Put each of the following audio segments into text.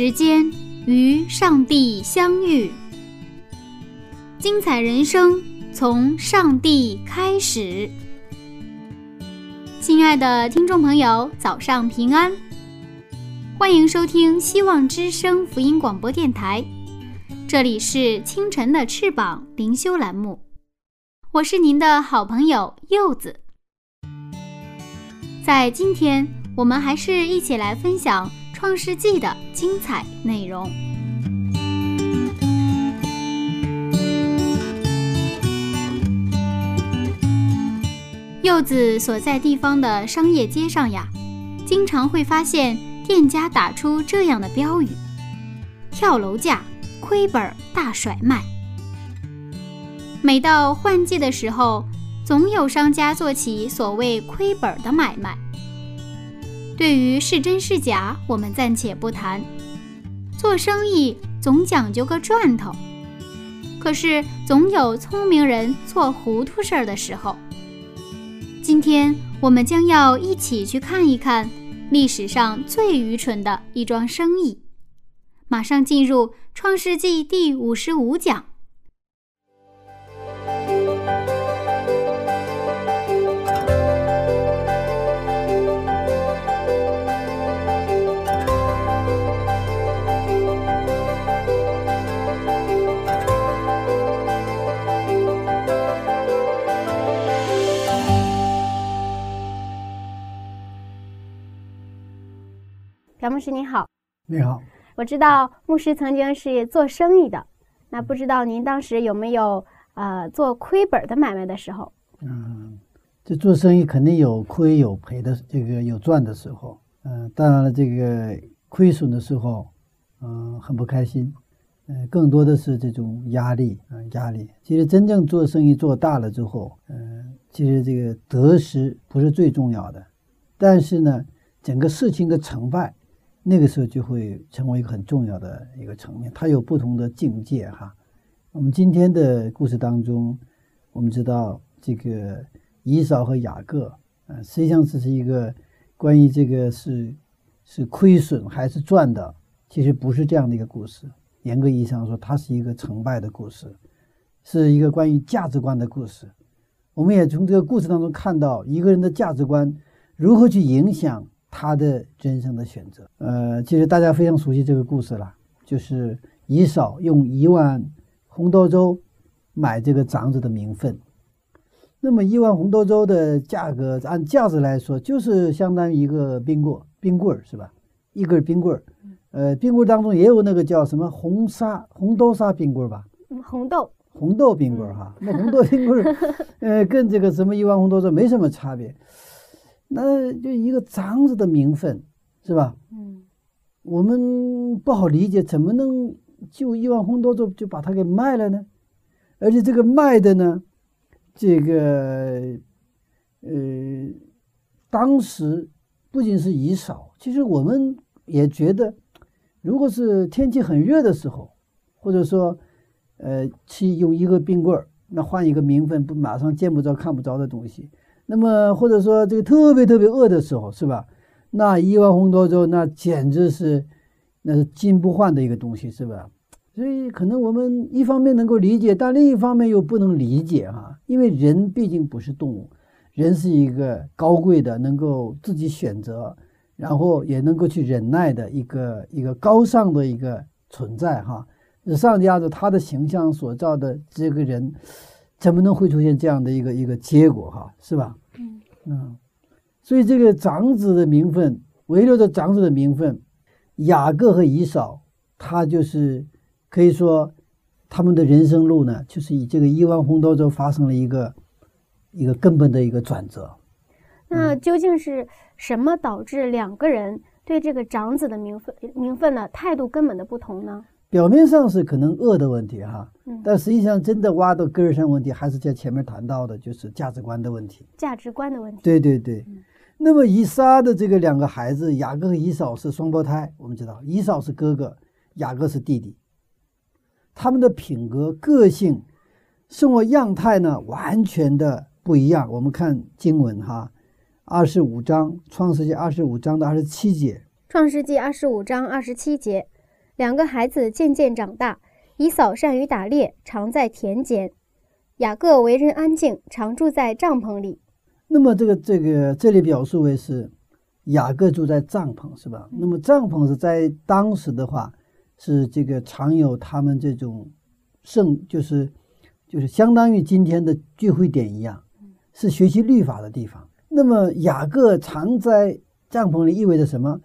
时间与上帝相遇，精彩人生从上帝开始。亲爱的听众朋友，早上平安，欢迎收听希望之声福音广播电台，这里是清晨的翅膀灵修栏目，我是您的好朋友柚子。在今天，我们还是一起来分享。创世纪的精彩内容。柚子所在地方的商业街上呀，经常会发现店家打出这样的标语：“跳楼价，亏本大甩卖。”每到换季的时候，总有商家做起所谓亏本的买卖。对于是真是假，我们暂且不谈。做生意总讲究个赚头，可是总有聪明人做糊涂事儿的时候。今天我们将要一起去看一看历史上最愚蠢的一桩生意。马上进入《创世纪》第五十五讲。朴牧师您好，你好。我知道牧师曾经是做生意的，那不知道您当时有没有呃做亏本的买卖的时候？嗯，这做生意肯定有亏有赔的，这个有赚的时候。嗯，当然了，这个亏损的时候，嗯，很不开心。嗯，更多的是这种压力啊，压力。其实真正做生意做大了之后，嗯，其实这个得失不是最重要的，但是呢，整个事情的成败。那个时候就会成为一个很重要的一个层面，它有不同的境界哈。我们今天的故事当中，我们知道这个以扫和雅各，呃，实际上这是一个关于这个是是亏损还是赚的，其实不是这样的一个故事。严格意义上说，它是一个成败的故事，是一个关于价值观的故事。我们也从这个故事当中看到一个人的价值观如何去影响。他的人生的选择，呃，其实大家非常熟悉这个故事了，就是以扫用一万红豆粥买这个长子的名分。那么一碗红豆粥的价格，按价值来说，就是相当于一个冰棍，冰棍儿是吧？一根冰棍儿，呃，冰棍当中也有那个叫什么红沙红豆沙冰棍吧？红豆红豆冰棍哈，那红豆冰棍儿，呃，跟这个什么一碗红豆粥没什么差别。那就一个长子的名分，是吧？嗯，我们不好理解，怎么能就一碗红豆粥就把它给卖了呢？而且这个卖的呢，这个呃，当时不仅是以少，其实我们也觉得，如果是天气很热的时候，或者说呃，去用一个冰棍儿，那换一个名分，不马上见不着、看不着的东西。那么或者说这个特别特别饿的时候，是吧？那一碗红豆粥，那简直是那是金不换的一个东西，是吧？所以可能我们一方面能够理解，但另一方面又不能理解哈，因为人毕竟不是动物，人是一个高贵的，能够自己选择，然后也能够去忍耐的一个一个高尚的一个存在哈。上帝按照他的形象所造的这个人，怎么能会出现这样的一个一个结果哈？是吧？嗯，所以这个长子的名分，围绕着长子的名分，雅各和以扫，他就是可以说，他们的人生路呢，就是以这个亿万红豆粥发生了一个一个根本的一个转折。那究竟是什么导致两个人对这个长子的名分名分的态度根本的不同呢？表面上是可能恶的问题哈，嗯但实际上真的挖到根儿上问题，还是在前面谈到的，就是价值观的问题。价值观的问题。对对对，那么以撒的这个两个孩子，雅各和以扫是双胞胎，我们知道以扫是哥哥，雅各是弟弟。他们的品格、个性、生活样态呢，完全的不一样。我们看经文哈，二十五章，创世纪二十五章的二十七节，创世纪二十五章二十七节，两个孩子渐渐长大，以扫善于打猎，常在田间；雅各为人安静，常住在帐篷里。那么这个这个这里表述为是雅各住在帐篷是吧？那么帐篷是在当时的话是这个常有他们这种圣就是就是相当于今天的聚会点一样，是学习律法的地方。那么雅各常在帐篷里意味着什么？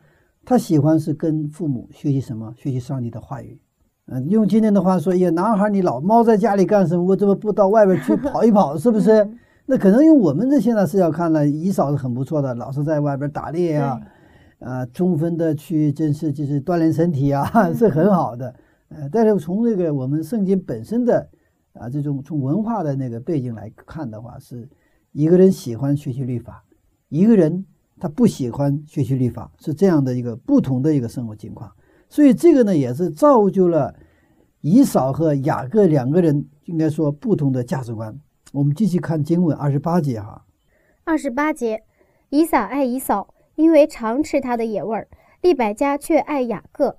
他喜欢是跟父母学习什么？学习上帝的话语。嗯，用今天的话说，哎呀，男孩你老猫在家里干什么？我怎么不到外边去跑一跑？是不是？嗯那可能用我们这现在视角看来，姨嫂是很不错的，老是在外边打猎呀、啊，充分的去真是就是锻炼身体啊，嗯 是很好的。呃，但是从这个我们圣经本身的啊这种从文化的那个背景来看的话，是一个人喜欢学习律法，一个人他不喜欢学习律法，是这样的一个不同的一个生活情况。所以这个呢，也是造就了以扫和雅各两个人应该说不同的价值观。我们继续看经文二十八节哈，二十八节，以撒爱以扫，因为常吃他的野味儿；利百加却爱雅各。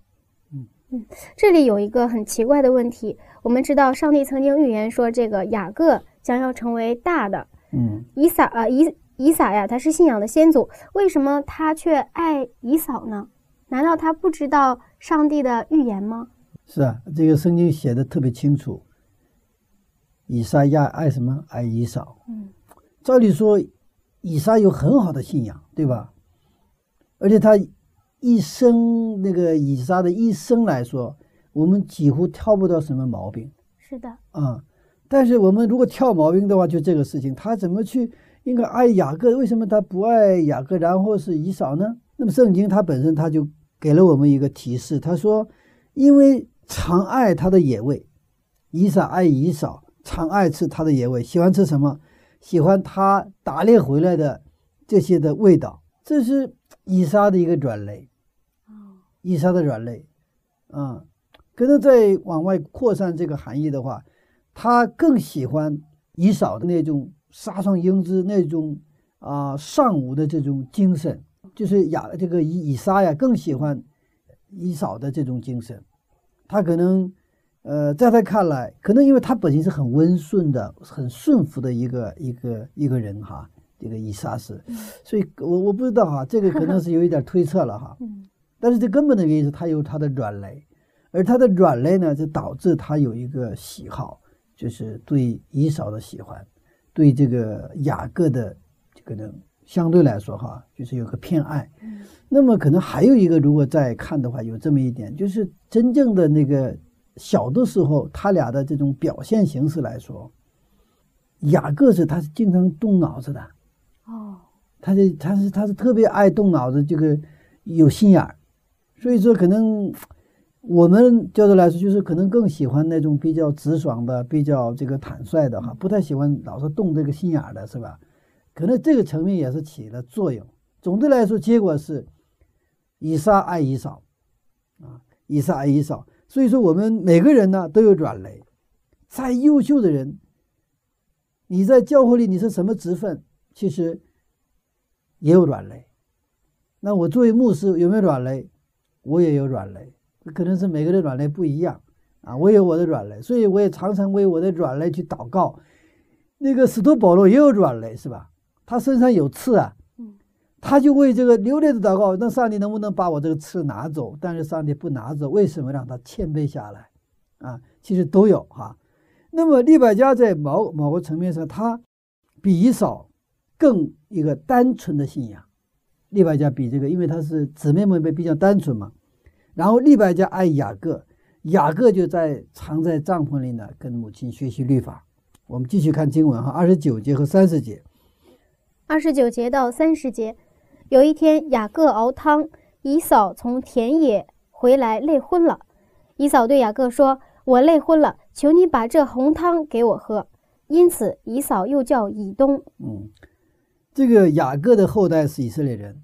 嗯嗯，这里有一个很奇怪的问题。我们知道上帝曾经预言说，这个雅各将要成为大的，嗯，以撒啊，以以撒呀，他是信仰的先祖，为什么他却爱以扫呢？难道他不知道上帝的预言吗？是啊，这个圣经写的特别清楚。以撒亚爱什么？爱以扫。嗯，照理说，以撒有很好的信仰，对吧？而且他一生那个以撒的一生来说，我们几乎挑不到什么毛病是的，啊、但是我们如果挑毛病的话，就这个事情，他怎么去应该爱雅各？为什么他不爱雅各，然后是以扫呢？那么圣经它本身它就给了我们一个提示，他说，因为常爱他的野味，以撒爱以扫，常爱吃他的野味，喜欢吃什么？喜欢他打猎回来的这些的味道，这是以撒的一个软肋。哦，以撒的软肋，啊、可能再往外扩散这个含义的话，他更喜欢以扫的那种杀上英姿、那种啊、尚武的这种精神，就是雅这个以以撒呀更喜欢以扫的这种精神，他可能。呃，在他看来，可能因为他本身是很温顺的、很顺服的一个一个一个人哈，这个以撒是，所以我我不知道哈，这个可能是有一点推测了哈。嗯但是这根本的原因是他有他的软肋，而他的软肋呢，就导致他有一个喜好，就是对以扫的喜欢，对这个雅各的这个呢，相对来说哈，就是有个偏爱。嗯那么可能还有一个，如果再看的话，有这么一点，就是真正的那个小的时候，他俩的这种表现形式来说，雅各是他是经常动脑子的，哦，他是他是他是特别爱动脑子，这个有心眼儿，所以说可能我们角度来说，就是可能更喜欢那种比较直爽的、比较这个坦率的哈，不太喜欢老是动这个心眼的，是吧？可能这个层面也是起了作用。总的来说，结果是以杀爱以扫啊，以杀爱以扫。所以说，我们每个人呢都有软肋，再优秀的人，你在教会里你是什么职分，其实也有软肋。那我作为牧师有没有软肋？我也有软肋，可能是每个人软肋不一样啊。我有我的软肋，所以我也常常为我的软肋去祷告。那个使徒保罗也有软肋，是吧？他身上有刺啊，嗯他就为这个流泪的祷告，那上帝能不能把我这个刺拿走？但是上帝不拿走，为什么让他谦卑下来？啊，其实都有哈。那么利百加在某某个层面上，他比以扫更一个单纯的信仰。利百加比这个，因为他是姊妹们比较单纯嘛。然后利百加爱雅各，雅各就在藏在帐篷里呢，跟母亲学习律法。我们继续看经文哈，二十九节和三十节。二十九节到三十节，有一天雅各熬汤，以嫂从田野回来累昏了。以嫂对雅各说：“我累昏了，求你把这红汤给我喝。”因此，以嫂又叫以东。嗯，这个雅各的后代是以色列人，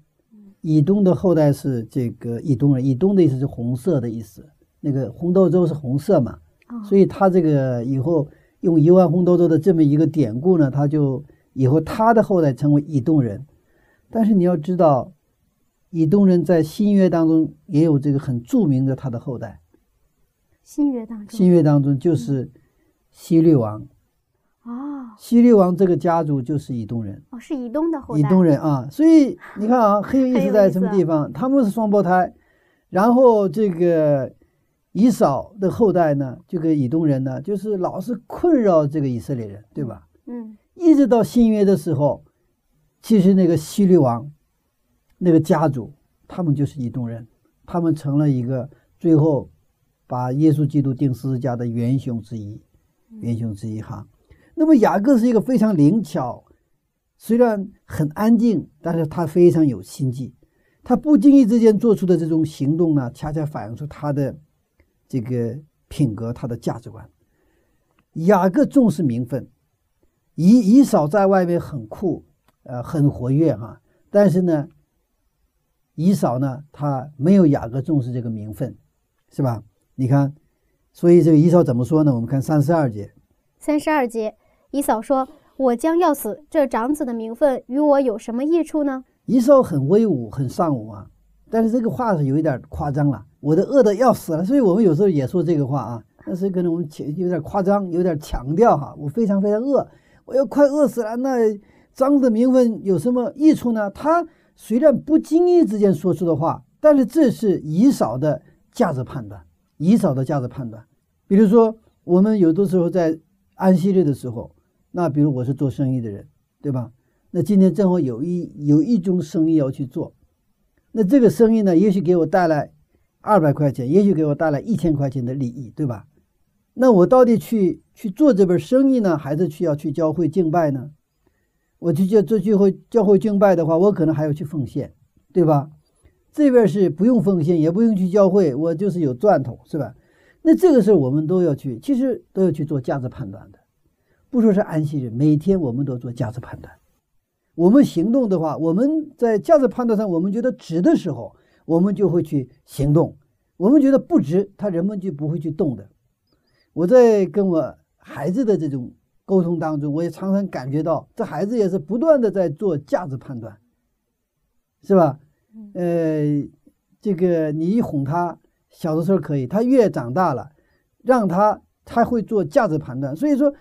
以东的后代是这个以东人。以东的意思是红色的意思，那个红豆粥是红色嘛，所以他这个以后用一碗红豆粥的这么一个典故呢，他就以后他的后代成为以东人。但是你要知道，以东人在新约当中也有这个很著名的他的后代。新约当中，新约当中就是希律王。哦，西律王这个家族就是以东人，哦，是以东的后代。以东人啊，所以你看啊，很有意思在什么地方？他们是双胞胎，然后这个以扫的后代呢，这个以东人呢，就是老是困扰这个以色列人，对吧？嗯，一直到新约的时候，其实那个西律王那个家族，他们就是以东人，他们成了一个最后把耶稣基督钉十字架的元凶之一，元凶之一哈。那么雅各是一个非常灵巧，虽然很安静，但是他非常有心计。他不经意之间做出的这种行动呢，恰恰反映出他的这个品格，他的价值观。雅各重视名分，以以扫在外面很酷，呃，很活跃哈。但是呢，以扫呢，他没有雅各重视这个名分，是吧？你看，所以这个以扫怎么说呢？我们看三十二节，三十二节。以嫂说：“我将要死，这长子的名分与我有什么益处呢？”以嫂很威武，很尚武啊，但是这个话是有一点夸张了。我都饿的要死了，所以我们有时候也说这个话啊，但是可能我们有点夸张，有点强调哈。我非常非常饿，我要快饿死了。那长子的名分有什么益处呢？他虽然不经意之间说出的话，但是这是以嫂的价值判断，以嫂的价值判断。比如说，我们有的时候在安息日的时候。那比如我是做生意的人，对吧？那今天正好有一有一种生意要去做，那这个生意呢，也许给我带来二百块钱，也许给我带来一千块钱的利益，对吧？那我到底去去做这份生意呢，还是去要去教会敬拜呢？我去教做聚会教会敬拜的话，我可能还要去奉献，对吧？这边是不用奉献，也不用去教会，我就是有赚头，是吧？那这个事我们都要去，其实都要去做价值判断的。不说是安息日，每天我们都做价值判断。我们行动的话，我们在价值判断上，我们觉得值的时候，我们就会去行动；我们觉得不值，他人们就不会去动的。我在跟我孩子的这种沟通当中，我也常常感觉到，这孩子也是不断的在做价值判断，是吧？呃，这个你一哄他，小的时候可以，他越长大了，让他他会做价值判断。所以说。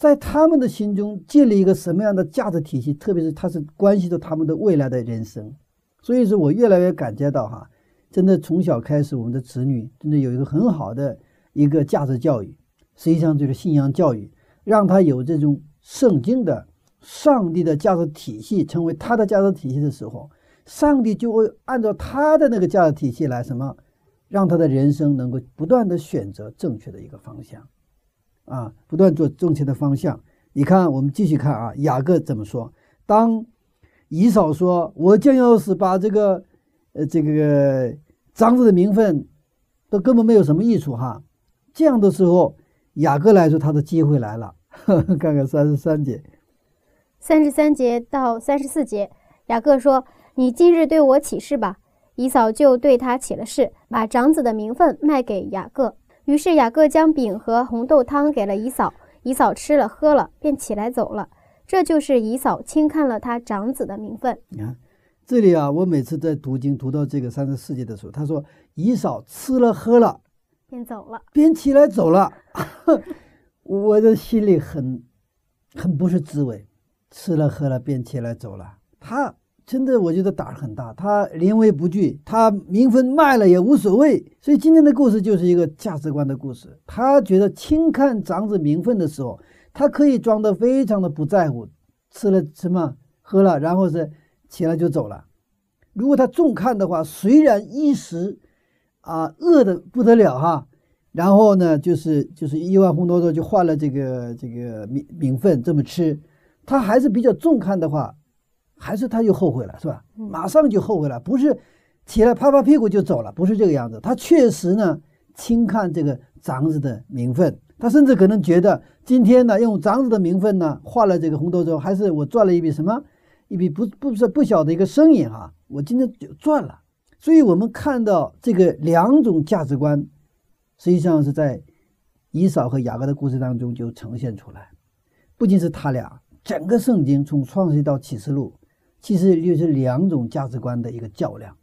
在他们的心中建立一个什么样的价值体系？特别是它是关系到他们的未来的人生，所以说我越来越感觉到哈，真的从小开始，我们的子女真的有一个很好的一个价值教育，实际上就是信仰教育，让他有这种圣经的上帝的价值体系成为他的价值体系的时候，上帝就会按照他的那个价值体系来什么，让他的人生能够不断的选择正确的一个方向。啊，不断做正确的方向。你看，我们继续看啊，雅各怎么说？当以扫说：“我将要是把这个，呃，这个长子的名分，都根本没有什么益处哈。”这样的时候，雅各来说，他的机会来了。呵 呵看看三十三节，三十三节到三十四节，雅各说：“你今日对我起誓吧。”以扫就对他起了誓，把长子的名分卖给雅各。于是雅各将饼和红豆汤给了姨嫂，姨嫂吃了喝了，便起来走了。这就是姨嫂轻看了他长子的名分。你看这里啊，我每次在读经读到这个三十四节的时候，他说姨嫂吃了喝了，便走了，便起来走了。我的心里很很不是滋味，吃了喝了便起来走了。他。真的，我觉得胆儿很大，他临危不惧，他名分卖了也无所谓。所以今天的故事就是一个价值观的故事。他觉得轻看长子名分的时候，他可以装得非常的不在乎，吃了什么喝了，然后是起来就走了。如果他重看的话，虽然一时啊饿得不得了哈，然后呢，就是就是一碗红豆粥就换了这个这个名名分这么吃，他还是比较重看的话，还是他又后悔了，是吧？马上就后悔了，不是起来拍拍屁股就走了，不是这个样子。他确实呢轻看这个长子的名分，他甚至可能觉得今天呢用长子的名分呢换了这个红豆粥，还是我赚了一笔什么一笔不不是不小的一个生意啊，我今天就赚了。所以我们看到这个两种价值观。实际上是在以扫和雅各的故事当中就呈现出来，不仅是他俩，整个圣经从创世到启示录，其实就是两种价值观的一个较量，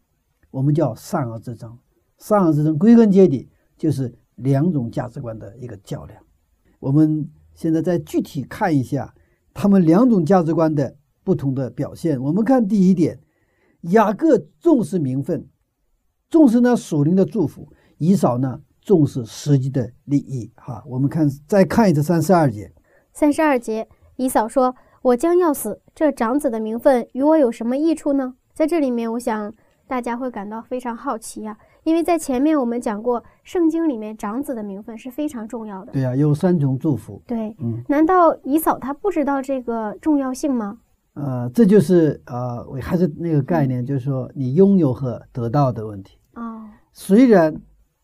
我们叫善恶之争。善恶之争归根结底就是两种价值观的一个较量。我们现在再具体看一下他们两种价值观的不同的表现。我们看第一点，雅各重视名分，重视呢属灵的祝福；以扫呢？重视实际的利益，哈，我们看再看一次三十二节。三十二节，以扫说：“我将要死，这长子的名分与我有什么益处呢？”在这里面，我想大家会感到非常好奇呀，因为在前面我们讲过，圣经里面长子的名分是非常重要的。对呀，有三重祝福。对，嗯，难道以嫂她不知道这个重要性吗？呃，这就是呃，我还是那个概念，就是说你拥有和得到的问题。哦，虽然。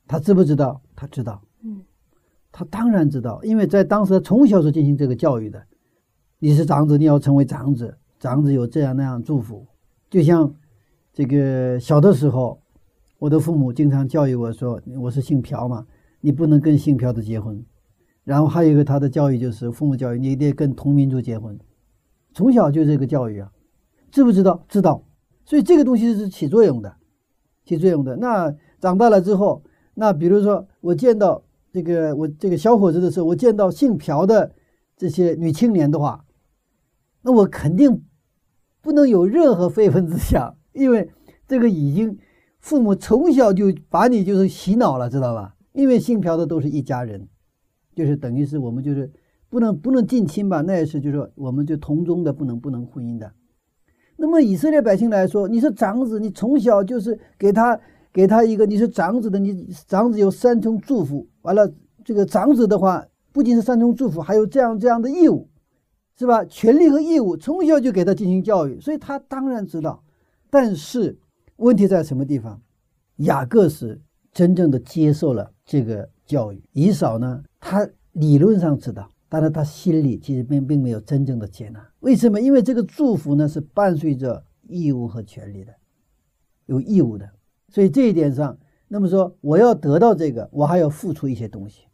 他知不知道？他知道，嗯，他当然知道，因为在当时从小是进行这个教育的。你是长子，你要成为长子，长子有这样那样祝福。就像这个小的时候，我的父母经常教育我说：“我是姓朴嘛，你不能跟姓朴的结婚。”然后还有一个他的教育就是父母教育，你得跟同民族结婚。从小就这个教育啊，知不知道？知道。所以这个东西是起作用的，起作用的。那长大了之后。那比如说，我见到这个我这个小伙子的时候，我见到姓朴的这些女青年的话，那我肯定不能有任何非分之想，因为这个已经父母从小就把你就是洗脑了，知道吧？因为姓朴的都是一家人，就是等于是我们就是不能不能近亲吧？那也是就是说我们就同宗的不能不能婚姻的。那么以色列百姓来说，你是长子，你从小就是给他。给他一个，你是长子的，你长子有三重祝福。完了，这个长子的话，不仅是三重祝福，还有这样这样的义务，是吧？权利和义务，从小就给他进行教育，所以他当然知道。但是问题在什么地方？雅各是真正的接受了这个教育，以扫呢，他理论上知道，但是他心里其实并并没有真正的接纳。为什么？因为这个祝福呢是伴随着义务和权利的，有义务的。所以这一点上，那么说我要得到这个，我还要付出一些东西，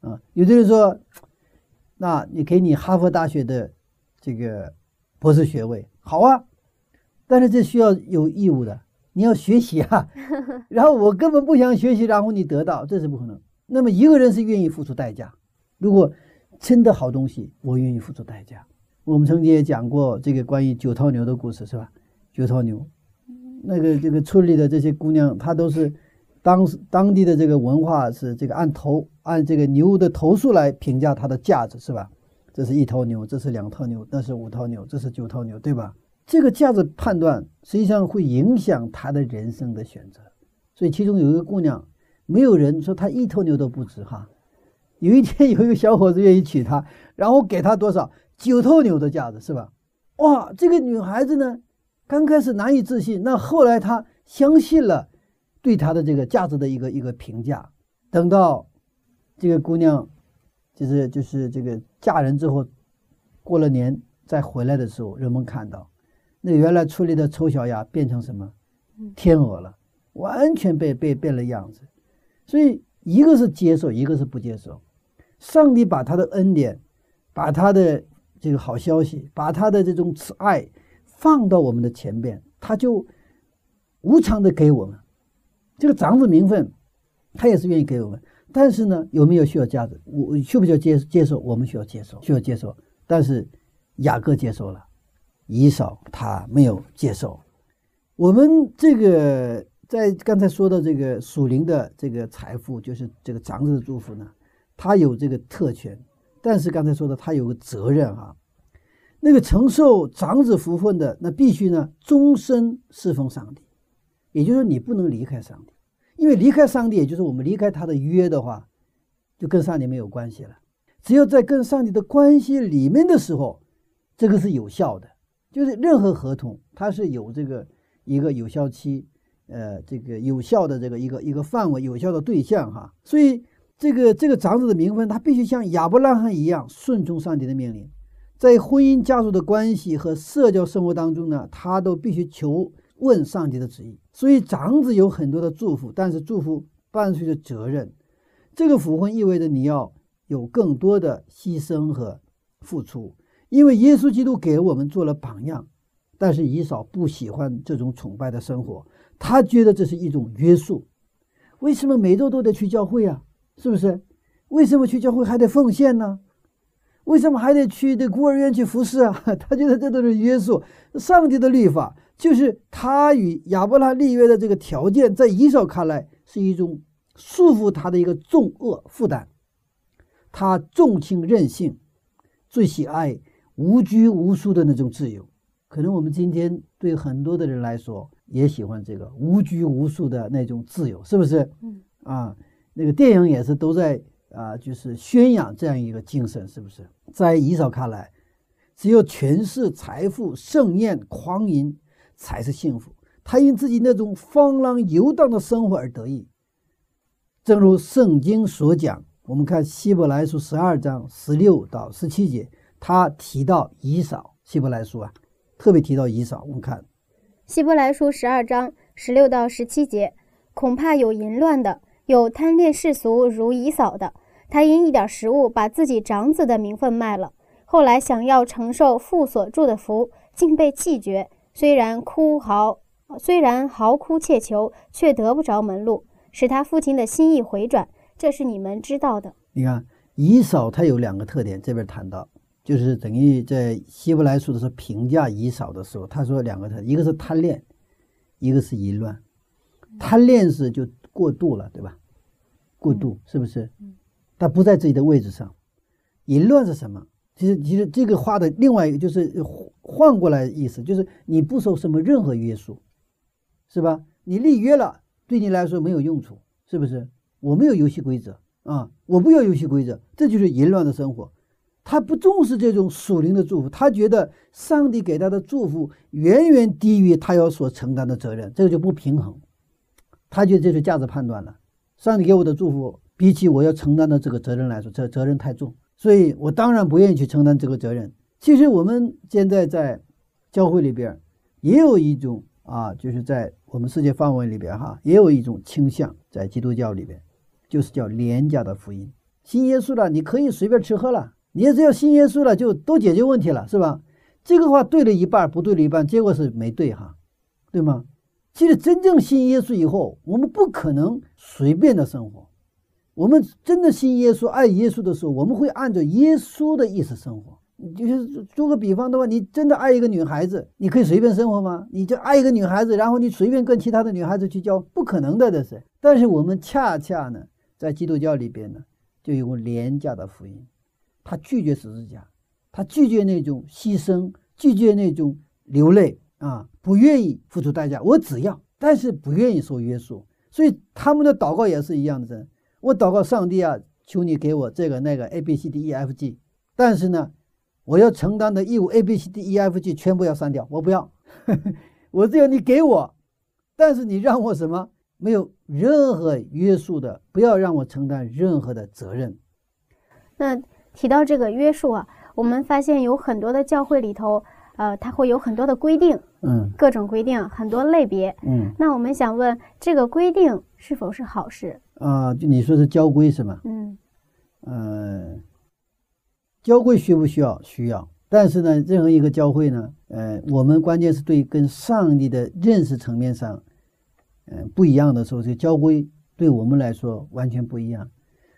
啊，有的人说，那你给你哈佛大学的这个博士学位，好啊，但是这需要有义务的，你要学习啊，然后我根本不想学习，然后你得到，这是不可能。那么一个人是愿意付出代价，如果真的好东西，我愿意付出代价。我们曾经也讲过这个关于九头牛的故事，是吧？九头牛。那个这个村里的这些姑娘，她都是当时当地的这个文化是这个按头按这个牛的头数来评价它的价值，是吧？这是一头牛，这是两头牛，那是五头牛，这是九头牛，对吧？这个价值判断实际上会影响他的人生的选择。所以其中有一个姑娘，没有人说她一头牛都不值哈。有一天有一个小伙子愿意娶她，然后给她多少九头牛的价值，是吧？哇，这个女孩子呢？刚开始难以置信，那后来她相信了对他的这个价值的一个一个评价。等到这个姑娘就是就是这个嫁人之后，过了年再回来的时候，人们看到那原来村里的丑小鸭变成什么天鹅了，完全被被变了样子。所以一个是接受，一个是不接受。上帝把他的恩典，把他的这个好消息，把他的这种慈爱。放到我们的前边，他就无偿的给我们这个长子名分，他也是愿意给我们。但是呢，有没有需要价值？我需不需要接接受？我们需要接受，需要接受。但是雅各接受了，以扫他没有接受。我们这个在刚才说的这个属灵的这个财富，就是这个长子的祝福呢，他有这个特权，但是刚才说的他有个责任啊。那个承受长子福分的，那必须呢终身侍奉上帝，也就是说你不能离开上帝，因为离开上帝，也就是我们离开他的约的话，就跟上帝没有关系了。只有在跟上帝的关系里面的时候，这个是有效的。就是任何合同，它是有这个一个有效期，呃，这个有效的这个一个一个范围，有效的对象哈。所以这个这个长子的名分，他必须像亚伯拉罕一样顺从上帝的命令，在婚姻家族的关系和社交生活当中呢，他都必须求问上帝的旨意。所以长子有很多的祝福，但是祝福伴随着责任。这个复婚意味着你要有更多的牺牲和付出，因为耶稣基督给我们做了榜样。但是以扫不喜欢这种崇拜的生活，他觉得这是一种约束。为什么每周都得去教会啊？是不是？为什么去教会还得奉献呢？为什么还得去这孤儿院去服侍啊？他觉得这都是约束。上帝的律法就是他与亚伯拉罕立约的这个条件，在以扫看来是一种束缚他的一个重恶负担。他重情任性，最喜爱无拘无束的那种自由。可能我们今天对很多的人来说也喜欢这个无拘无束的那种自由，是不是？嗯啊，那个电影也是都在啊，就是宣扬这样一个精神，是不是？在以扫看来，只有权势、财富、盛宴、狂淫才是幸福。他因自己那种放浪游荡的生活而得意。正如圣经所讲，我们看希伯来书十二章十六到十七节，他提到以扫。希伯来书啊，特别提到以扫。我们看希伯来书十二章十六到十七节，恐怕有淫乱的，有贪恋世俗如以扫的。他因一点食物，把自己长子的名分卖了。后来想要承受父所祝的福，竟被弃绝。虽然哭嚎，虽然嚎哭切求，却得不着门路，使他父亲的心意回转。这是你们知道的。你看以扫，他有两个特点，这边谈到，就是等于在希伯来书的时候评价以扫的时候，他说两个特点，一个是贪恋，一个是淫乱。贪恋是就过度了，对吧？过度是不是？他不在自己的位置上。淫乱是什么？其实，其实这个话的另外一个就是换过来意思，就是你不受什么任何约束，是吧？你立约了，对你来说没有用处，是不是？我没有游戏规则啊，我不要游戏规则，这就是淫乱的生活。他不重视这种属灵的祝福，他觉得上帝给他的祝福远远低于他要所承担的责任，这个就不平衡。他觉得这是价值判断了，上帝给我的祝福比起我要承担的这个责任来说，这责任太重，所以我当然不愿意去承担这个责任。其实我们现在在教会里边也有一种啊，就是在我们世界范围里边哈，也有一种倾向，在基督教里边，就是叫廉价的福音。信耶稣了，你可以随便吃喝了，你只要信耶稣了，就都解决问题了，是吧？这个话对了一半，不对了一半，结果是没对哈，对吗？其实真正信耶稣以后，我们不可能随便的生活。我们真的信耶稣、爱耶稣的时候，我们会按照耶稣的意思生活。就是做个比方的话，你真的爱一个女孩子，你可以随便生活吗？你就爱一个女孩子，然后你随便跟其他的女孩子去交，不可能的，这是。但是我们恰恰呢，在基督教里边呢，就有个廉价的福音，他拒绝十字架，他拒绝那种牺牲，拒绝那种流泪啊，不愿意付出代价。我只要，但是不愿意受约束。所以他们的祷告也是一样的。我祷告上帝啊，求你给我这个那个 A B C D E F G，但是呢。我要承担的义务 A B C D E F G 全部要删掉，我不要，我只要你给我，但是你让我什么没有任何约束的，不要让我承担任何的责任。那提到这个约束啊，我们发现有很多的教会里头，呃，它会有很多的规定，嗯各种规定，很多类别。嗯那我们想问，这个规定是否是好事？啊，就你说是交规是吗？嗯呃，教会需不需要？需要。但是呢，任何一个教会呢，呃，我们关键是对跟上帝的认识层面上，嗯、不一样的时候，这教规对我们来说完全不一样。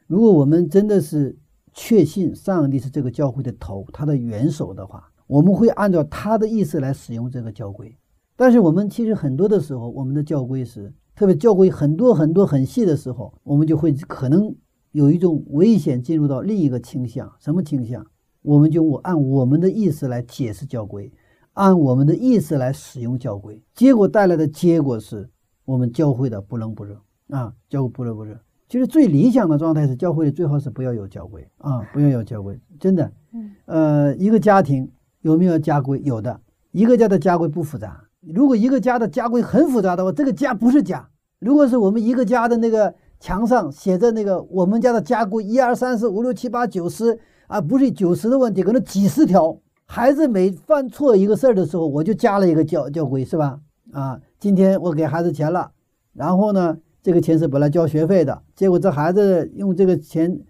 如果我们真的是确信上帝是这个教会的头，他的元首的话，我们会按照他的意思来使用这个教规。但是我们其实很多的时候，我们的教规是，特别教规很多很多很细的时候，我们就会可能有一种危险进入到另一个倾向，什么倾向？我们就我按我们的意思来解释教规，按我们的意思来使用教规，结果带来的结果是我们教会的不冷不热啊，教会不冷不热。其实最理想的状态是教会最好是不要有教规啊，不要有教规，真的。嗯，呃，一个家庭有没有家规？有的。一个家的家规不复杂。如果一个家的家规很复杂的话，这个家不是家。如果是我们一个家的那个墙上写着那个我们家的家规一二三四五六七八九十啊，不是九十的问题，可能几十条。孩子每犯错一个事儿的时候，我就加了一个教教规，是吧？啊，今天我给孩子钱了，然后呢，这个钱是本来交学费的，结果这孩子用这个钱，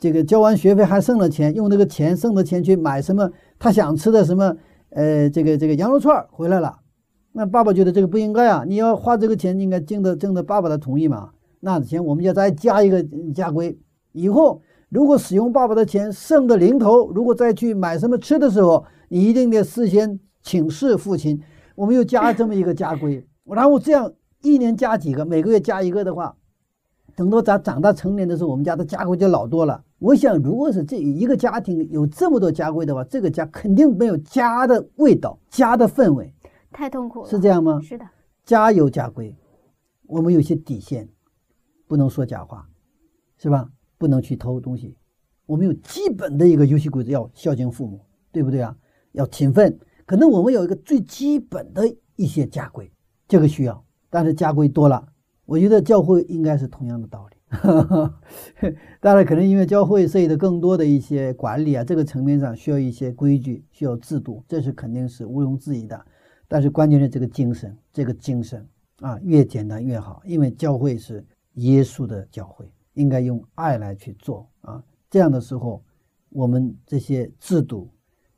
这个交完学费还剩了钱，用那个钱剩的钱去买什么他想吃的什么，呃，这个这个羊肉串回来了，那爸爸觉得这个不应该啊，你要花这个钱应该经得征得爸爸的同意嘛，那行，我们要再加一个家规，以后。如果使用爸爸的钱剩的零头，如果再去买什么吃的时候，你一定得事先请示父亲。我们又加这么一个家规，然后这样一年加几个，每个月加一个的话，等到咱长大成年的时候，我们家的家规就老多了。我想，如果是这一个家庭有这么多家规的话，这个家肯定没有家的味道、家的氛围，太痛苦了，是这样吗？是的，家有家规，我们有些底线，不能说假话，是吧？不能去偷东西，我们有基本的一个游戏规则，要孝敬父母，对不对啊？要勤奋，可能我们有一个最基本的一些家规，这个需要。但是家规多了，我觉得教会应该是同样的道理。当然，可能因为教会涉及的更多的一些管理啊，这个层面上需要一些规矩，需要制度，这是肯定是毋庸置疑的。但是关键是这个精神，这个精神啊，越简单越好，因为教会是耶稣的教会。应该用爱来去做啊，这样的时候，我们这些制度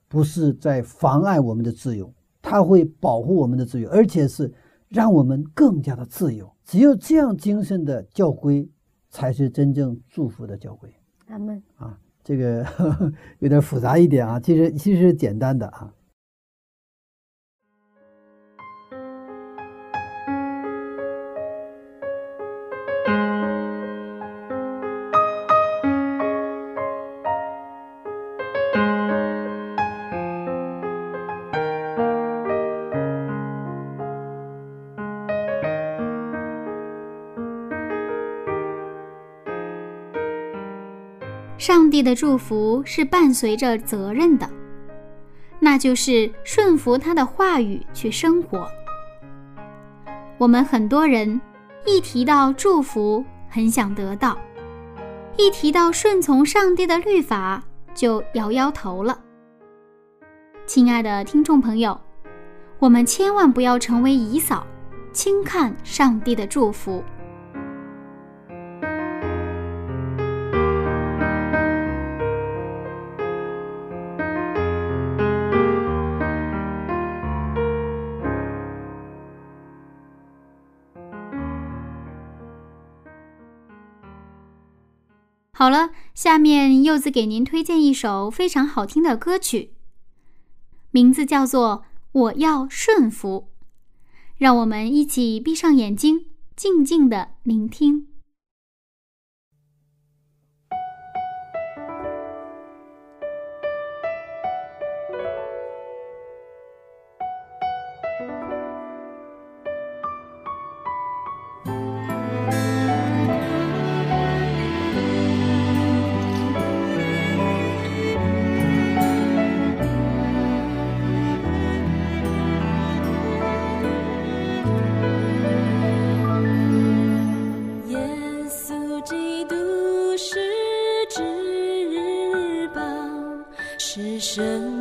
不是在妨碍我们的自由，它会保护我们的自由，而且是让我们更加的自由。只有这样精神的教规，才是真正祝福的教规。阿门啊，这个 有点复杂一点啊，其实其实简单的啊。帝的祝福是伴随着责任的，那就是顺服他的话语去生活。我们很多人一提到祝福，很想得到；一提到顺从上帝的律法，就摇摇头了。亲爱的听众朋友，我们千万不要成为姨嫂，轻看上帝的祝福。好了，下面柚子给您推荐一首非常好听的歌曲，名字叫做《我要顺服》，让我们一起闭上眼睛，静静的聆听。真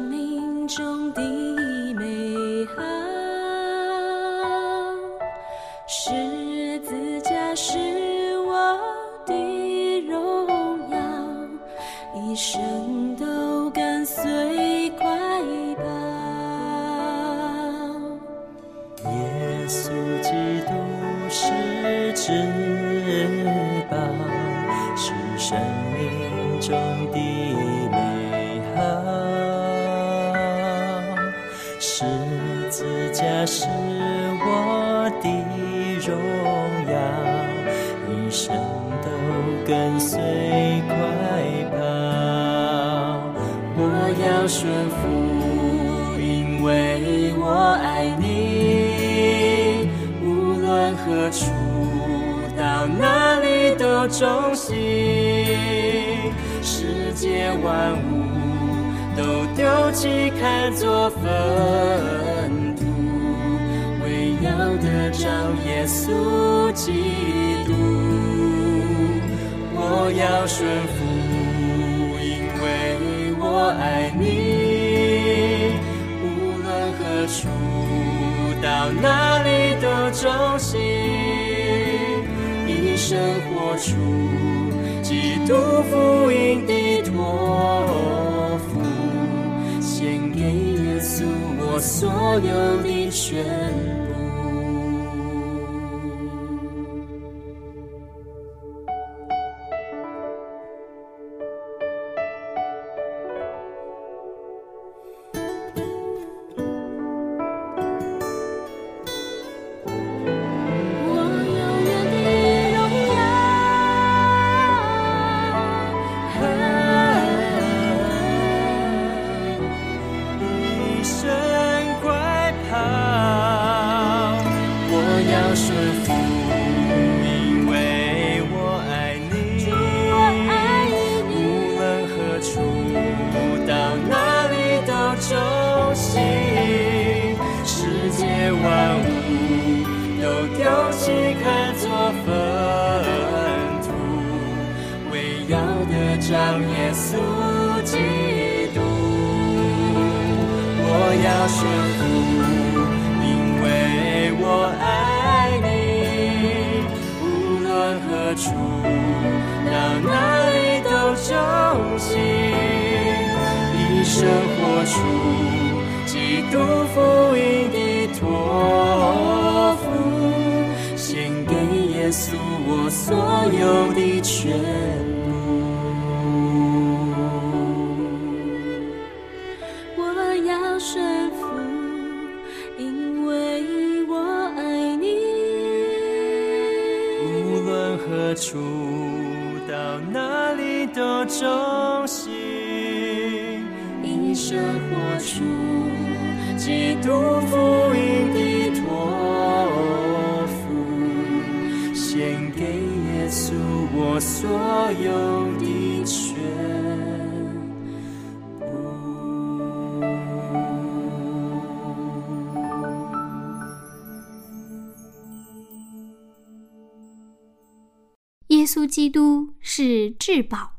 稣基督是至宝，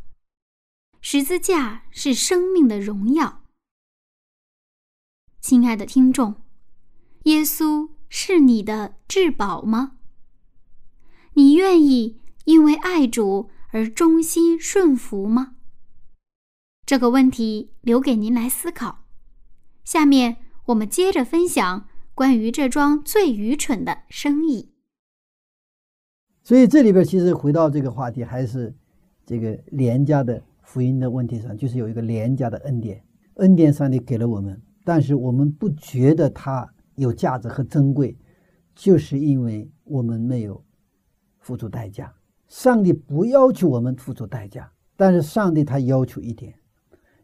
十字架是生命的荣耀。亲爱的听众，耶稣是你的至宝吗？你愿意因为爱主而忠心顺服吗？这个问题留给您来思考。下面我们接着分享关于这桩最愚蠢的生意。所以这里边其实回到这个话题，还是这个廉价的福音的问题上，就是有一个廉价的恩典，恩典上帝给了我们，但是我们不觉得它有价值和珍贵，就是因为我们没有付出代价。上帝不要求我们付出代价，但是上帝他要求一点，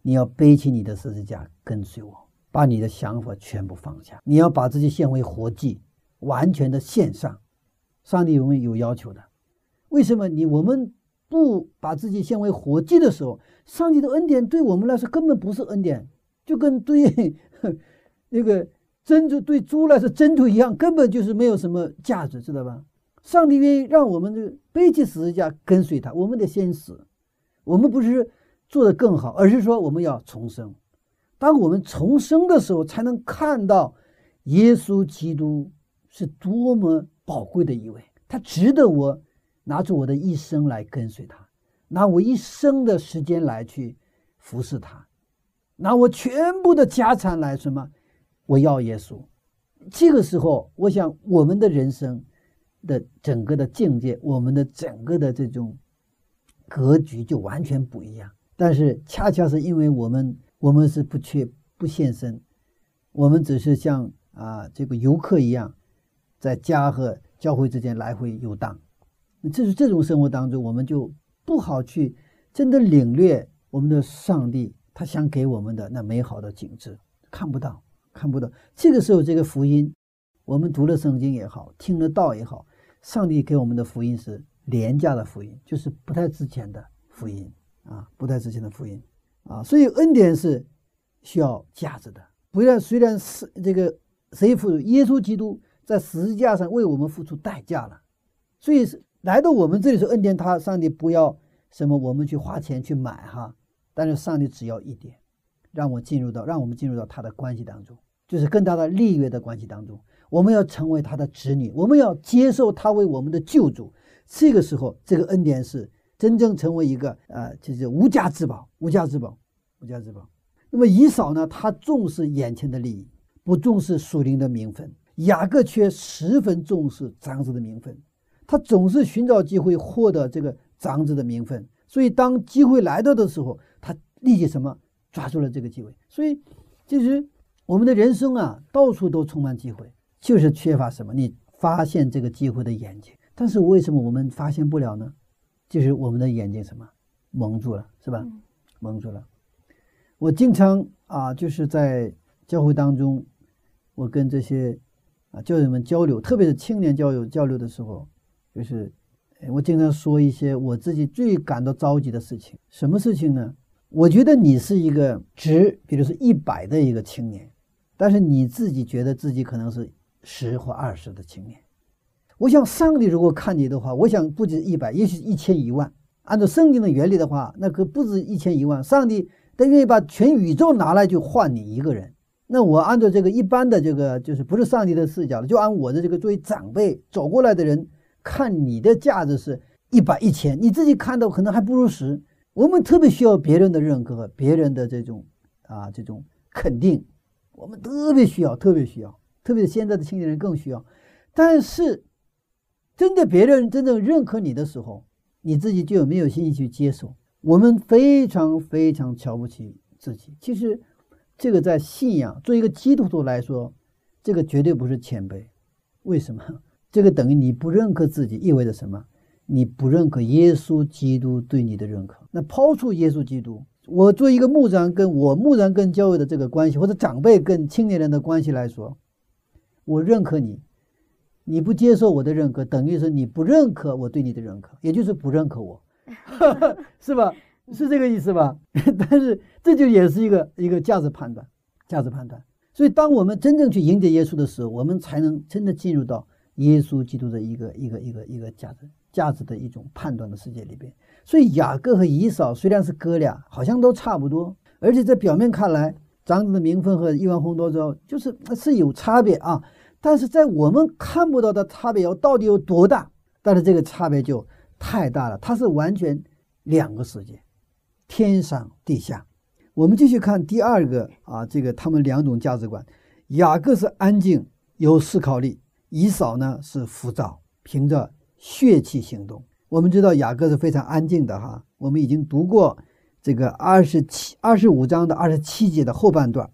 你要背起你的十字架跟随我，把你的想法全部放下，你要把自己献为活祭，完全的献上。上帝我们有要求的，为什么你我们不把自己献为活祭的时候，上帝的恩典对我们来说根本不是恩典，就跟对 那个珍珠对猪来说珍珠一样，根本就是没有什么价值，知道吧？上帝愿意让我们这个背起十字架跟随他，我们得先死，我们不是做得更好，而是说我们要重生。当我们重生的时候，才能看到耶稣基督是多么。宝贵的一位，他值得我拿出我的一生来跟随他，拿我一生的时间来去服侍他，拿我全部的家产来什么？我要耶稣。这个时候，我想我们的人生的整个的境界，我们的整个的这种格局就完全不一样。但是恰恰是因为我们我们是不缺不献身，我们只是像啊这个游客一样。在家和教会之间来回游荡，这是这种生活当中，我们就不好去真的领略我们的上帝他想给我们的那美好的景致，看不到，看不到。这个时候，这个福音，我们读了圣经也好，听了道也好，上帝给我们的福音是廉价的福音，就是不太值钱的福音啊，不太值钱的福音啊。所以恩典是需要价值的。不然，虽然是这个谁付耶稣基督在十字架上为我们付出代价了，所以是来到我们这里说恩典，他上帝不要什么我们去花钱去买哈，但是上帝只要一点，让我进入到让我们进入到他的关系当中，就是跟他的利约的关系当中。我们要成为他的子女，我们要接受他为我们的救主。这个时候，这个恩典是真正成为一个呃，就是无价之宝，无价之宝，无价之宝。那么以扫呢，他重视眼前的利益，不重视属灵的名分；雅各却十分重视长子的名分，他总是寻找机会获得这个长子的名分。所以当机会来到的时候，他立即什么抓住了这个机会。所以其实我们的人生啊，到处都充满机会。就是缺乏什么？你发现这个机会的眼睛，但是为什么我们发现不了呢？就是我们的眼睛什么蒙住了，是吧？蒙住了。我经常啊，就是在教会当中，我跟这些啊教友们交流，特别是青年教友交流的时候，就是我经常说一些我自己最感到着急的事情。什么事情呢？我觉得你是一个值，比如说一百的一个青年，但是你自己觉得自己可能是。十或二十的青年，我想上帝如果看你的话，我想不止一百，也许一千一万。按照圣经的原理的话，那可不止一千一万。上帝他愿意把全宇宙拿来就换你一个人。那我按照这个一般的这个，就是不是上帝的视角就按我的这个作为长辈走过来的人看你的价值是一百一千，你自己看到可能还不如十。我们特别需要别人的认可，别人的这种啊这种肯定，我们特别需要，特别需要。特别是现在的青年人更需要，但是，真的别人真正认可你的时候，你自己就有没有信心去接受？我们非常非常瞧不起自己。其实，这个在信仰，作为一个基督徒来说，这个绝对不是谦卑。为什么？这个等于你不认可自己，意味着什么？你不认可耶稣基督对你的认可。那抛出耶稣基督，我作为一个牧长，跟我牧长跟教会的这个关系，或者长辈跟青年人的关系来说。我认可你，你不接受我的认可，等于是你不认可我对你的认可，也就是不认可我 是吧？是这个意思吧？但是这就也是一个一个价值判断，价值判断。所以，当我们真正去迎接耶稣的时候，我们才能真的进入到耶稣基督的一个一个一个一个价值价值的一种判断的世界里边。所以，雅各和以扫虽然是哥俩，好像都差不多，而且在表面看来，长子的名分和亿万红多州就是是有差别啊。但是在我们看不到的差别有到底有多大？但是这个差别就太大了，它是完全两个世界，天上地下。我们继续看第二个啊，这个他们两种价值观：雅各是安静有思考力，以扫呢是浮躁，凭着血气行动。我们知道雅各是非常安静的哈，我们已经读过这个二十七、二十五章的二十七节的后半段，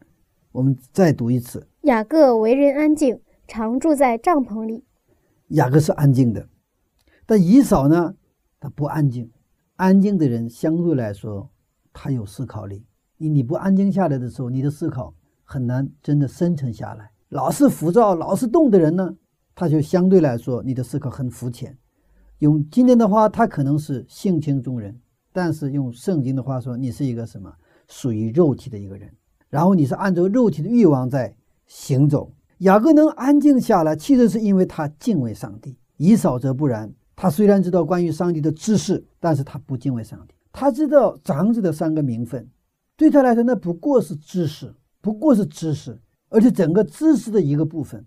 我们再读一次：雅各为人安静。常住在帐篷里。雅各是安静的，但以扫呢？他不安静。安静的人相对来说，他有思考力。你你不安静下来的时候，你的思考很难真的深沉下来。老是浮躁、老是动的人呢，他就相对来说，你的思考很肤浅。用今天的话，他可能是性情中人；但是用圣经的话说，你是一个什么？属于肉体的一个人。然后你是按照肉体的欲望在行走。雅各能安静下来，其实是因为他敬畏上帝；以扫则不然。他虽然知道关于上帝的知识，但是他不敬畏上帝。他知道长子的三个名分，对他来说那不过是知识，不过是知识，而且整个知识的一个部分。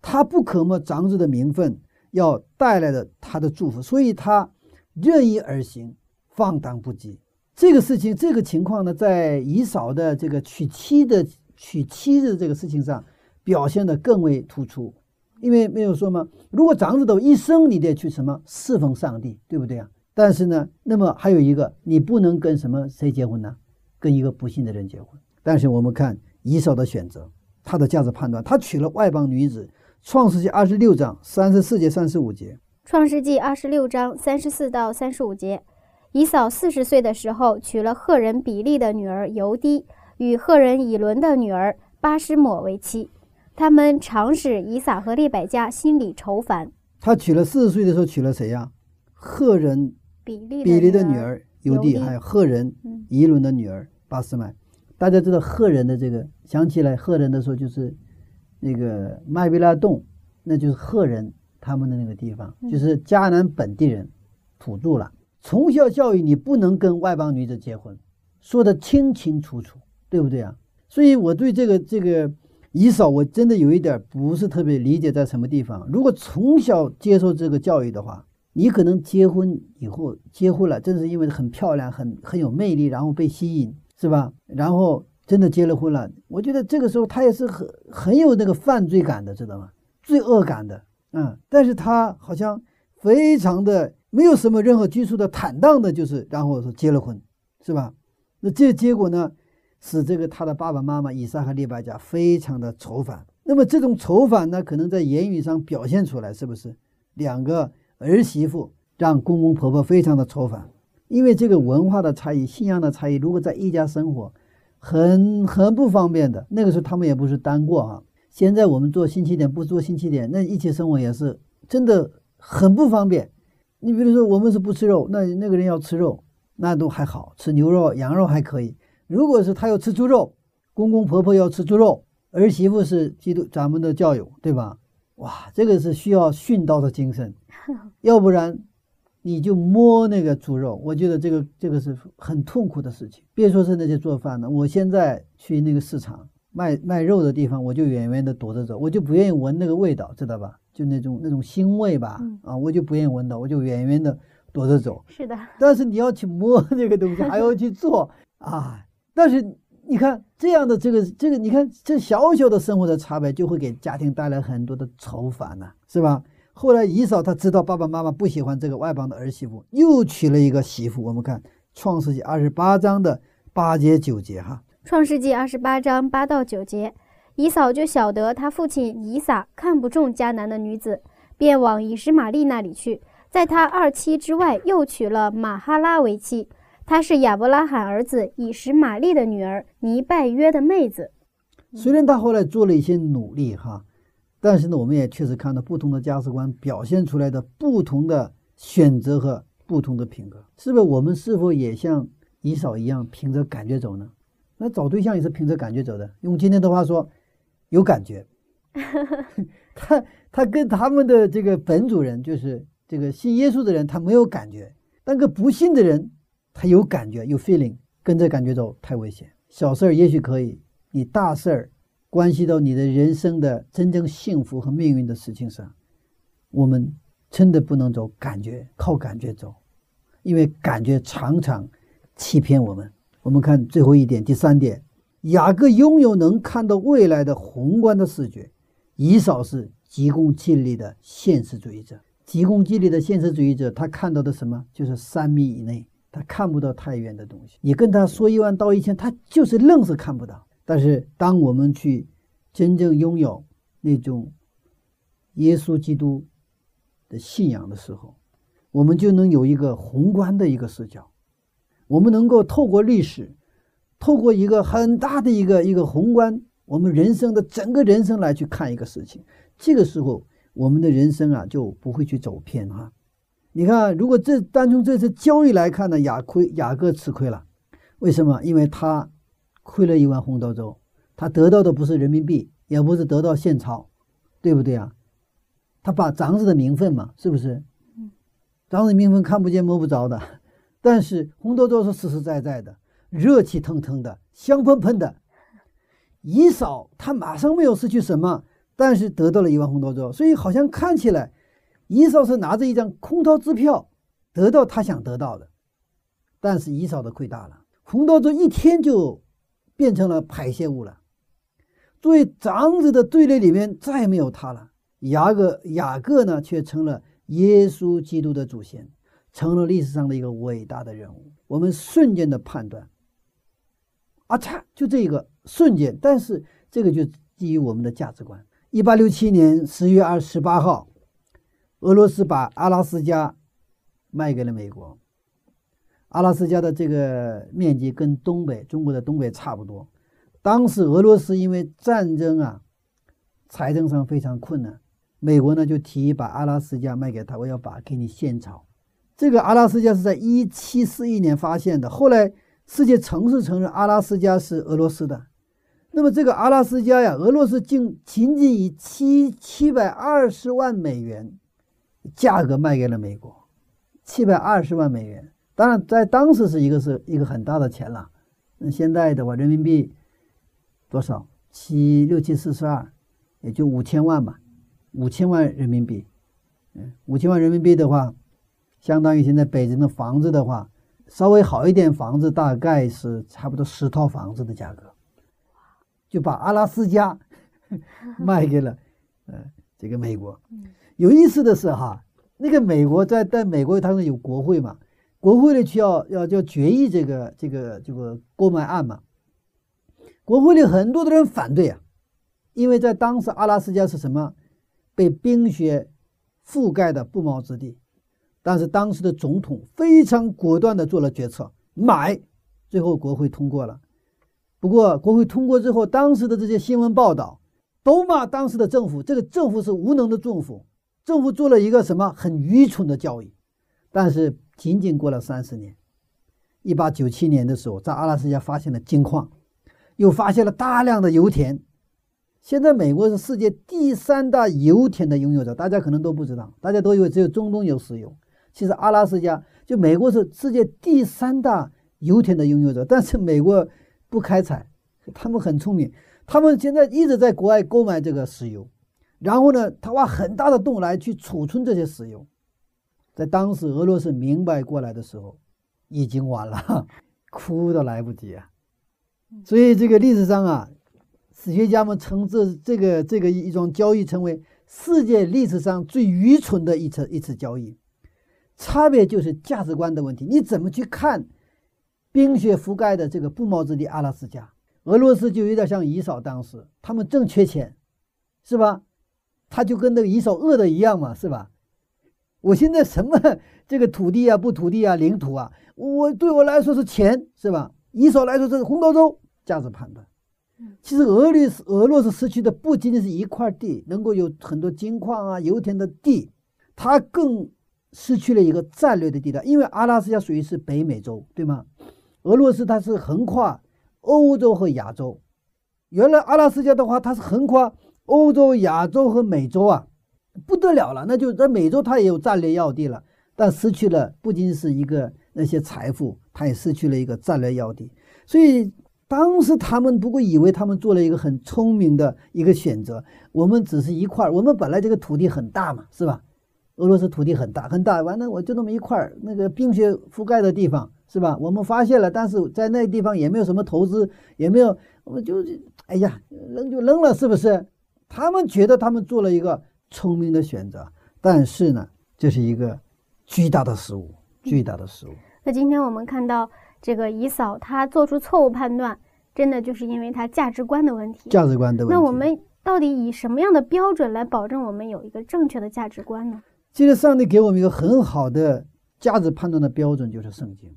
他不可没长子的名分要带来的他的祝福，所以他任意而行，放荡不羁。这个事情，这个情况呢，在以扫的这个娶妻的娶妻的这个事情上。表现得更为突出，因为没有说吗？如果长子都一生你得去什么侍奉上帝，对不对啊？但是呢，那么还有一个，你不能跟什么谁结婚呢？跟一个不信的人结婚。但是我们看以扫的选择，他的价值判断，他娶了外邦女子。创世纪二十六章三十四节、三十五节。创世纪二十六章三十四到三十五节，以扫四十岁的时候娶了赫人比利的女儿尤迪，与赫人以伦的女儿巴施抹为妻。他们常使以撒和利百加心里愁烦。他娶了四十岁的时候娶了谁呀？赫人比利比利的女女儿尤地，还有赫人嗯伊伦的女儿巴斯麦。大家知道赫人的这个，想起来赫人的时候就是那个麦比拉洞，那就是赫人他们的那个地方，嗯就是迦南本地人土著了。从小教育你不能跟外邦女子结婚，说的清清楚楚，对不对啊？所以我对这个这个以扫，我真的有一点不是特别理解在什么地方。如果从小接受这个教育的话，你可能结婚以后结婚了，正是因为很漂亮、很很有魅力，然后被吸引，是吧？然后真的结了婚了，我觉得这个时候他也是很很有那个犯罪感的，知道吗？罪恶感的，嗯。但是他好像非常的没有什么任何拘束的、坦荡的，就是然后说结了婚，是吧？那这结果呢，使这个他的爸爸妈妈以撒和利百加非常的愁烦。那么这种愁烦呢，可能在言语上表现出来，是不是？两个儿媳妇让公公婆婆非常的愁烦，因为这个文化的差异、信仰的差异，如果在一家生活，很很不方便的。那个时候他们也不是单过啊，现在我们做新起点不做新起点，那一起生活也是真的很不方便。你比如说，我们是不吃肉，那那个人要吃肉，那都还好，吃牛肉、羊肉还可以。如果是他要吃猪肉，公公婆婆要吃猪肉，儿媳妇是基督咱们的教友，对吧？哇，这个是需要殉道的精神，要不然你就摸那个猪肉，我觉得这个这个是很痛苦的事情。别说是那些做饭的，我现在去那个市场卖卖肉的地方，我就远远的躲着走，我就不愿意闻那个味道，知道吧？就那种那种腥味吧，嗯啊，我就不愿意闻到，我就远远的躲着走。是的，但是你要去摸这个东西，还要去做啊。但是你看这样的这个这个，你看这小小的生活的差别，就会给家庭带来很多的愁烦呐、是吧？后来以扫他知道爸爸妈妈不喜欢这个外邦的儿媳妇，又娶了一个媳妇。我们看创世纪二十八章的八节九节哈，创世纪二十八章八到九节，以嫂就晓得他父亲以撒看不中迦南的女子，便往以实玛利那里去，在他二妻之外又娶了马哈拉为妻。她是亚伯拉罕儿子以实玛利的女儿尼拜约的妹子。虽然他后来做了一些努力哈，但是呢，我们也确实看到不同的价值观表现出来的不同的选择和不同的品格，是不是？我们是否也像以扫一样凭着感觉走呢？那找对象也是凭着感觉走的。用今天的话说，有感觉。他他跟他们的这个本主人，就是这个信耶稣的人，他没有感觉；但个不信的人，他有感觉，有 feeling，跟着感觉走太危险。小事儿也许可以，你大事儿关系到你的人生的真正幸福和命运的事情上，我们真的不能走感觉，靠感觉走，因为感觉常常欺骗我们。我们看最后一点，第三点，雅各拥有能看到未来的宏观的视觉，以扫是急功近利的现实主义者。急功近利的现实主义者，他看到的什么？就是三米以内，他看不到太远的东西。你跟他说一万道一千，他就是愣是看不到。但是，当我们去真正拥有那种耶稣基督的信仰的时候，我们就能有一个宏观的一个视角。我们能够透过历史，透过一个很大的一个一个宏观，我们人生的整个人生来去看一个事情。这个时候，我们的人生啊就不会去走偏哈。你看，如果这单从这次交易来看呢，雅亏雅各吃亏了，为什么？因为他亏了一碗红豆粥，他得到的不是人民币，也不是得到现钞，对不对啊？他把长子的名分嘛，是不是？长子名分看不见摸不着的，但是红豆粥是实实在在的，热气腾腾的，香喷喷的。以扫他马上没有失去什么，但是得到了一碗红豆粥，所以好像看起来以扫是拿着一张空头支票得到他想得到的，但是以扫的亏大了，红豆粥一天就变成了排泄物了。作为长子的队列里面再也没有他了，雅各雅各呢却成了耶稣基督的祖先，成了历史上的一个伟大的人物。我们瞬间的判断，啊嚓，就这个瞬间，但是这个就基于我们的价值观。一八六七年十月二十八号，俄罗斯把阿拉斯加卖给了美国。阿拉斯加的这个面积跟东北中国的东北差不多。当时俄罗斯因为战争啊，财政上非常困难，美国呢就提议把阿拉斯加卖给他，我要把给你现钞，这个阿拉斯加是在一七四一年发现的，后来世界城市承认阿拉斯加是俄罗斯的。那么这个阿拉斯加呀，俄罗斯竟仅仅以七七百二十万美元价格卖给了美国，七百二十万美元。当然，在当时是一个是一个很大的钱了。那现在的话，人民币多少？七六七四十二，也就五千万吧，五千万人民币。嗯，五千万人民币的话，相当于现在北京的房子的话，稍微好一点房子大概是差不多十套房子的价格。就把阿拉斯加 卖给了呃这个美国。有意思的是哈，那个美国在在美国，他们有国会嘛？国会里需要要要决议这个这个这个购买案嘛？国会里很多的人反对啊，因为在当时阿拉斯加是什么？被冰雪覆盖的不毛之地。但是当时的总统非常果断的做了决策，买，最后国会通过了。不过，国会通过之后，当时的这些新闻报道都骂当时的政府，这个政府是无能的政府，政府做了一个什么很愚蠢的交易。但是，仅仅过了三十年，一八九七年的时候，在阿拉斯加发现了金矿，又发现了大量的油田。现在，美国是世界第三大油田的拥有者，大家可能都不知道，大家都以为只有中东有石油，其实阿拉斯加就美国是世界第三大油田的拥有者，但是美国。不开采，他们很聪明，他们现在一直在国外购买这个石油，然后呢，他挖很大的洞来去储存这些石油。在当时俄罗斯明白过来的时候，已经晚了，哭都来不及啊。所以这个历史上啊，史学家们称这这个这个一桩交易称为世界历史上最愚蠢的一次一次交易。差别就是价值观的问题，你怎么去看？冰雪覆盖的这个不毛之地阿拉斯加，俄罗斯就有点像以扫当时，他们正缺钱，是吧？他就跟那个以扫饿的一样嘛，是吧？我现在什么这个土地啊，不土地啊，领土啊，我对我来说是钱，是吧？以扫来说这是红豆粥，价值判断。其实俄律俄罗斯失去的不仅仅是一块地，能够有很多金矿啊、油田的地，它更失去了一个战略的地带，因为阿拉斯加属于是北美洲，对吗？俄罗斯它是横跨欧洲和亚洲，原来阿拉斯加的话，它是横跨欧洲、亚洲和美洲啊，不得了了。那就在美洲，它也有战略要地了，但失去了不仅是一个那些财富，它也失去了一个战略要地。所以当时他们不过以为他们做了一个很聪明的一个选择。我们只是一块儿，我们本来这个土地很大嘛，是吧？俄罗斯土地很大很大，完了我就那么一块儿，那个冰雪覆盖的地方。是吧？我们发现了，但是在那地方也没有什么投资，也没有，我们就哎呀，扔就扔了，是不是？他们觉得他们做了一个聪明的选择，但是呢，这是一个巨大的失误，巨大的失误。那今天我们看到这个姨嫂她做出错误判断，真的就是因为她价值观的问题。价值观的问题。那我们到底以什么样的标准来保证我们有一个正确的价值观呢？其实上帝给我们一个很好的价值判断的标准，就是圣经。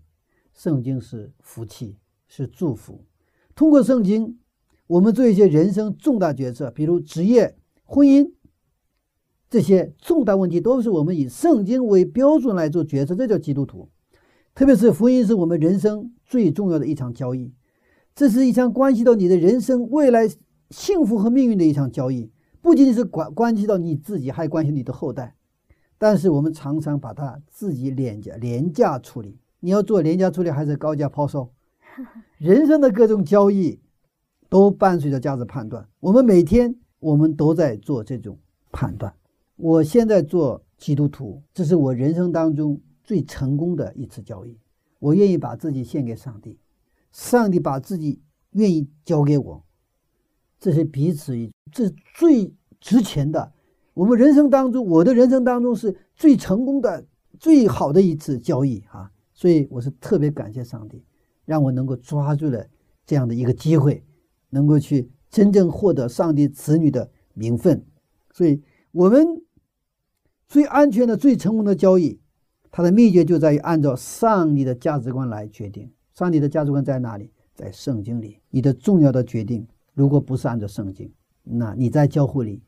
圣经是福气，是祝福。通过圣经，我们做一些人生重大决策，比如职业、婚姻这些重大问题，都是我们以圣经为标准来做决策。这叫基督徒。特别是婚姻，是我们人生最重要的一场交易。这是一场关系到你的人生未来幸福和命运的一场交易，不仅仅是关关系到你自己，还关系你的后代。但是我们常常把它自己廉价廉价处理。你要做廉价处理还是高价抛售？人生的各种交易都伴随着价值判断。我们每天我们都在做这种判断。我现在做基督徒，这是我人生当中最成功的一次交易。我愿意把自己献给上帝，上帝把自己愿意交给我，这是彼此一，这最值钱的。我们人生当中，我的人生当中是最成功的、最好的一次交易啊！所以我是特别感谢上帝，让我能够抓住了这样的一个机会，能够去真正获得上帝子女的名分。所以，我们最安全的、最成功的交易，它的秘诀就在于按照上帝的价值观来决定。上帝的价值观在哪里？在圣经里。你的重要的决定，如果不是按照圣经，那你在教会里，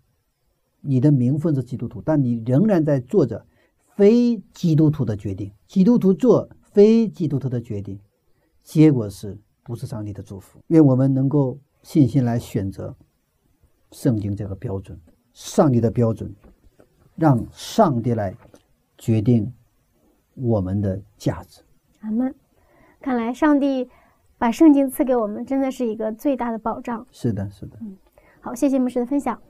你的名分是基督徒，但你仍然在做着。非基督徒的决定，基督徒做非基督徒的决定，结果是不是上帝的祝福？愿我们能够信心来选择圣经这个标准，上帝的标准，让上帝来决定我们的价值。阿门。看来上帝把圣经赐给我们，真的是一个最大的保障。是的，是的。好，谢谢牧师的分享。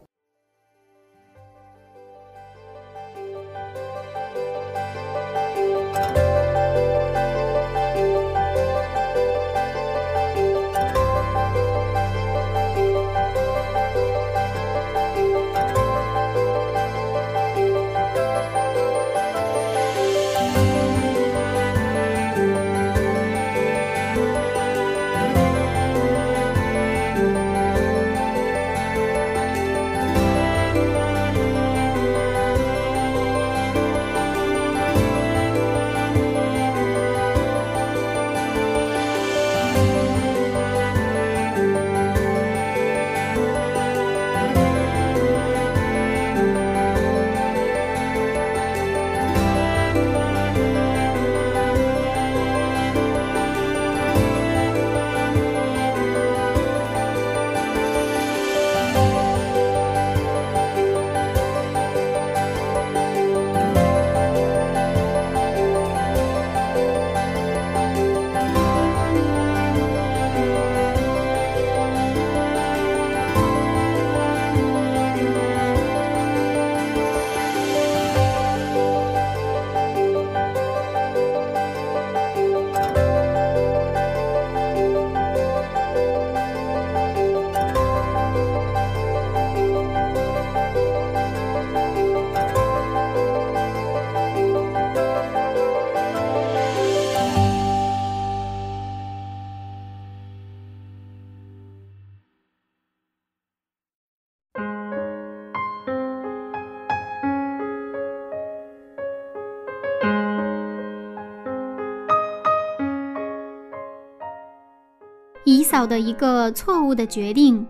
以扫的一个错误的决定，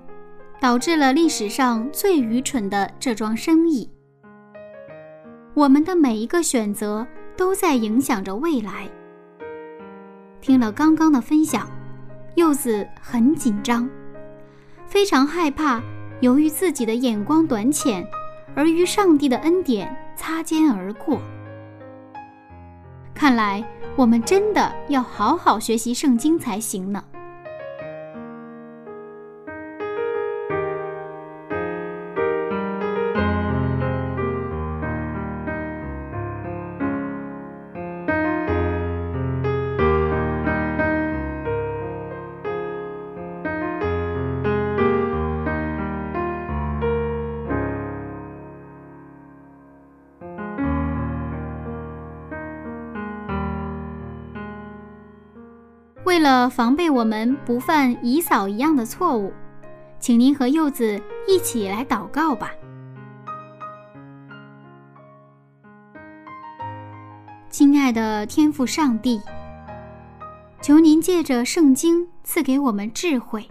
导致了历史上最愚蠢的这桩生意。我们的每一个选择都在影响着未来。听了刚刚的分享，柚子很紧张，非常害怕，由于自己的眼光短浅，而与上帝的恩典擦肩而过。看来我们真的要好好学习圣经才行呢。了防备我们不犯以扫一样的错误，请您和柚子一起来祷告吧。亲爱的天父上帝，求您借着圣经赐给我们智慧，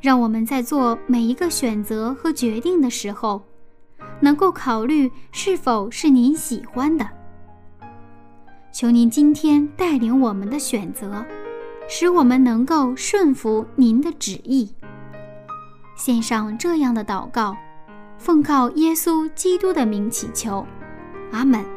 让我们在做每一个选择和决定的时候，能够考虑是否是您喜欢的。求您今天带领我们的选择，使我们能够顺服您的旨意。献上这样的祷告，奉靠耶稣基督的名祈求，阿门。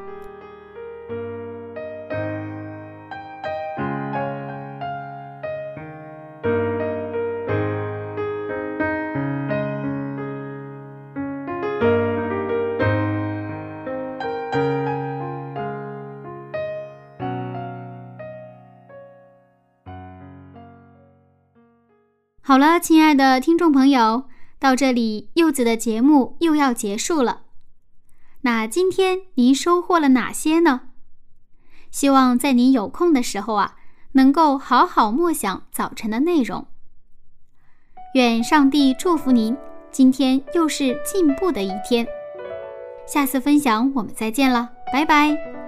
好了，亲爱的听众朋友，到这里柚子的节目又要结束了。那今天您收获了哪些呢？希望在您有空的时候啊，能够好好默想早晨的内容。愿上帝祝福您，今天又是进步的一天。下次分享我们再见了，拜拜。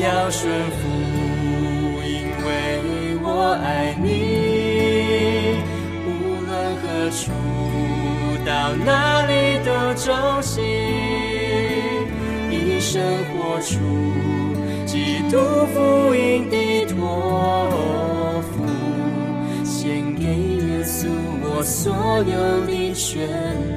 要顺服，因为我爱你。无论何处，到哪里都忠心，一生活出基督福音的托付，献给耶稣我所有的权。